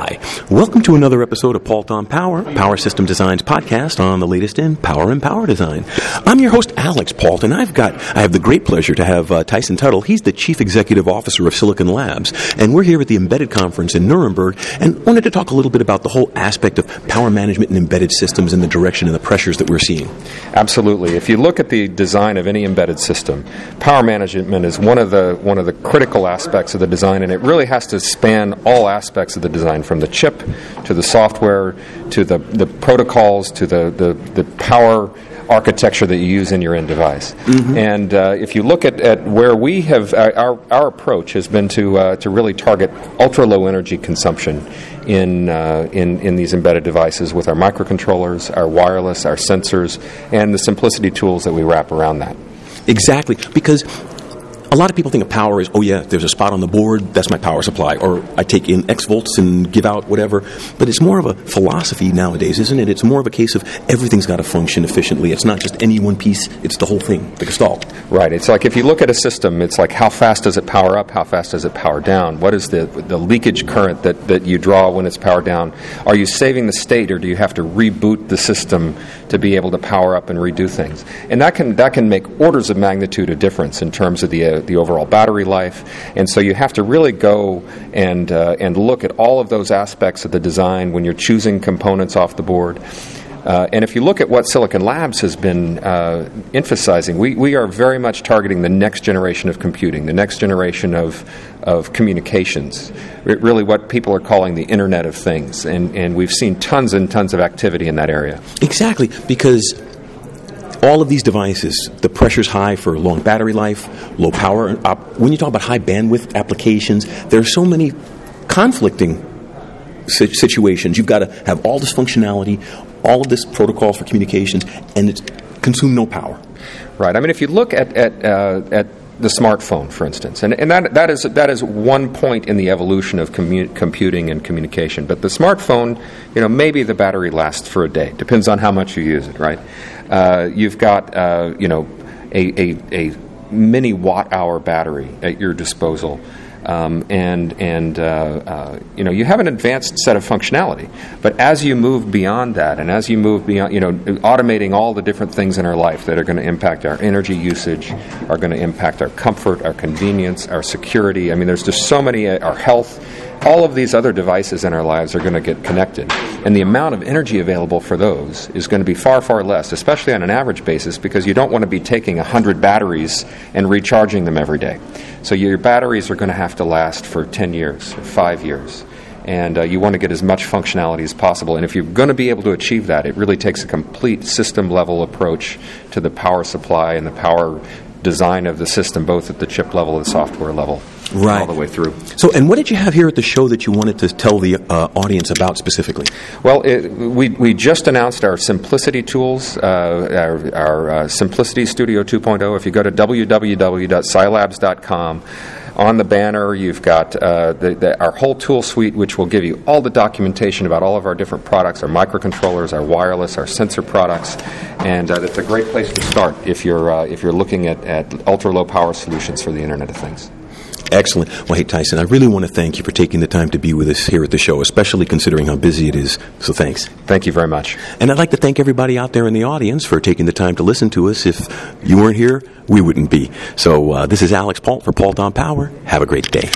Hi, welcome to another episode of Pault on Power, Power System Design's podcast on the latest in power and power design. I'm your host, Alex Pault, and I've got, I have the great pleasure to have uh, Tyson Tuttle. He's the Chief Executive Officer of Silicon Labs, and we're here at the Embedded Conference in Nuremberg, and wanted to talk a little bit about the whole aspect of power management and embedded systems and the direction and the pressures that we're seeing. Absolutely. If you look at the design of any embedded system, power management is one of the one of the critical aspects of the design, and it really has to span all aspects of the design, from the chip to the software to the, the protocols to the, the, the power architecture that you use in your end device. Mm-hmm. And uh, if you look at, at where we have, uh, our, our approach has been to, uh, to really target ultra low energy consumption in, uh, in, in these embedded devices with our microcontrollers, our wireless, our sensors, and the simplicity tools that we wrap around that. Exactly, because a lot of people think of power as, oh yeah, there's a spot on the board, that's my power supply, or I take in X volts and give out whatever. But it's more of a philosophy nowadays, isn't it? It's more of a case of everything's got to function efficiently. It's not just any one piece; it's the whole thing, the gestalt. Right. It's like if you look at a system, it's like how fast does it power up? How fast does it power down? What is the the leakage current that, that you draw when it's powered down? Are you saving the state, or do you have to reboot the system to be able to power up and redo things? And that can that can make orders of magnitude of difference in terms of the uh, the overall battery life. And so you have to really go and, uh, and look at all of those aspects of the design when you're choosing components off the board. Uh, and if you look at what Silicon Labs has been uh, emphasizing, we, we are very much targeting the next generation of computing, the next generation of, of communications, really what people are calling the Internet of Things. And, and we've seen tons and tons of activity in that area. Exactly, because all of these devices, the pressure's high for long battery life, low power. when you talk about high bandwidth applications, there are so many conflicting situations. You've got to have all this functionality, all of this protocols for communications, and it's consume no power. Right. I mean, if you look at at, uh, at the smartphone, for instance, and, and that, that, is, that is one point in the evolution of commu- computing and communication. But the smartphone, you know, maybe the battery lasts for a day. Depends on how much you use it, right? Uh, you've got, uh, you know, a, a, a many watt hour battery at your disposal. Um, and and uh, uh, you know you have an advanced set of functionality. But as you move beyond that, and as you move beyond, you know, automating all the different things in our life that are going to impact our energy usage, are going to impact our comfort, our convenience, our security. I mean, there's just so many. Uh, our health all of these other devices in our lives are going to get connected. And the amount of energy available for those is going to be far, far less, especially on an average basis, because you don't want to be taking 100 batteries and recharging them every day. So your batteries are going to have to last for 10 years or 5 years. And uh, you want to get as much functionality as possible. And if you're going to be able to achieve that, it really takes a complete system level approach to the power supply and the power design of the system, both at the chip level and software level, right. all the way through. So, and what did you have here at the show that you wanted to tell the uh, audience about specifically? Well, it, we, we just announced our Simplicity tools, uh, our, our uh, Simplicity Studio 2.0. If you go to www.silabs.com, on the banner, you've got uh, the, the, our whole tool suite, which will give you all the documentation about all of our different products, our microcontrollers, our wireless, our sensor products, and uh, that's a great place to start if you're uh, if you're looking at, at ultra low power solutions for the Internet of Things. Excellent. Well, hey, Tyson, I really want to thank you for taking the time to be with us here at the show, especially considering how busy it is. So thanks. Thank you very much. And I'd like to thank everybody out there in the audience for taking the time to listen to us. If you weren't here, we wouldn't be. So uh, this is Alex Paul for Pault on Power. Have a great day.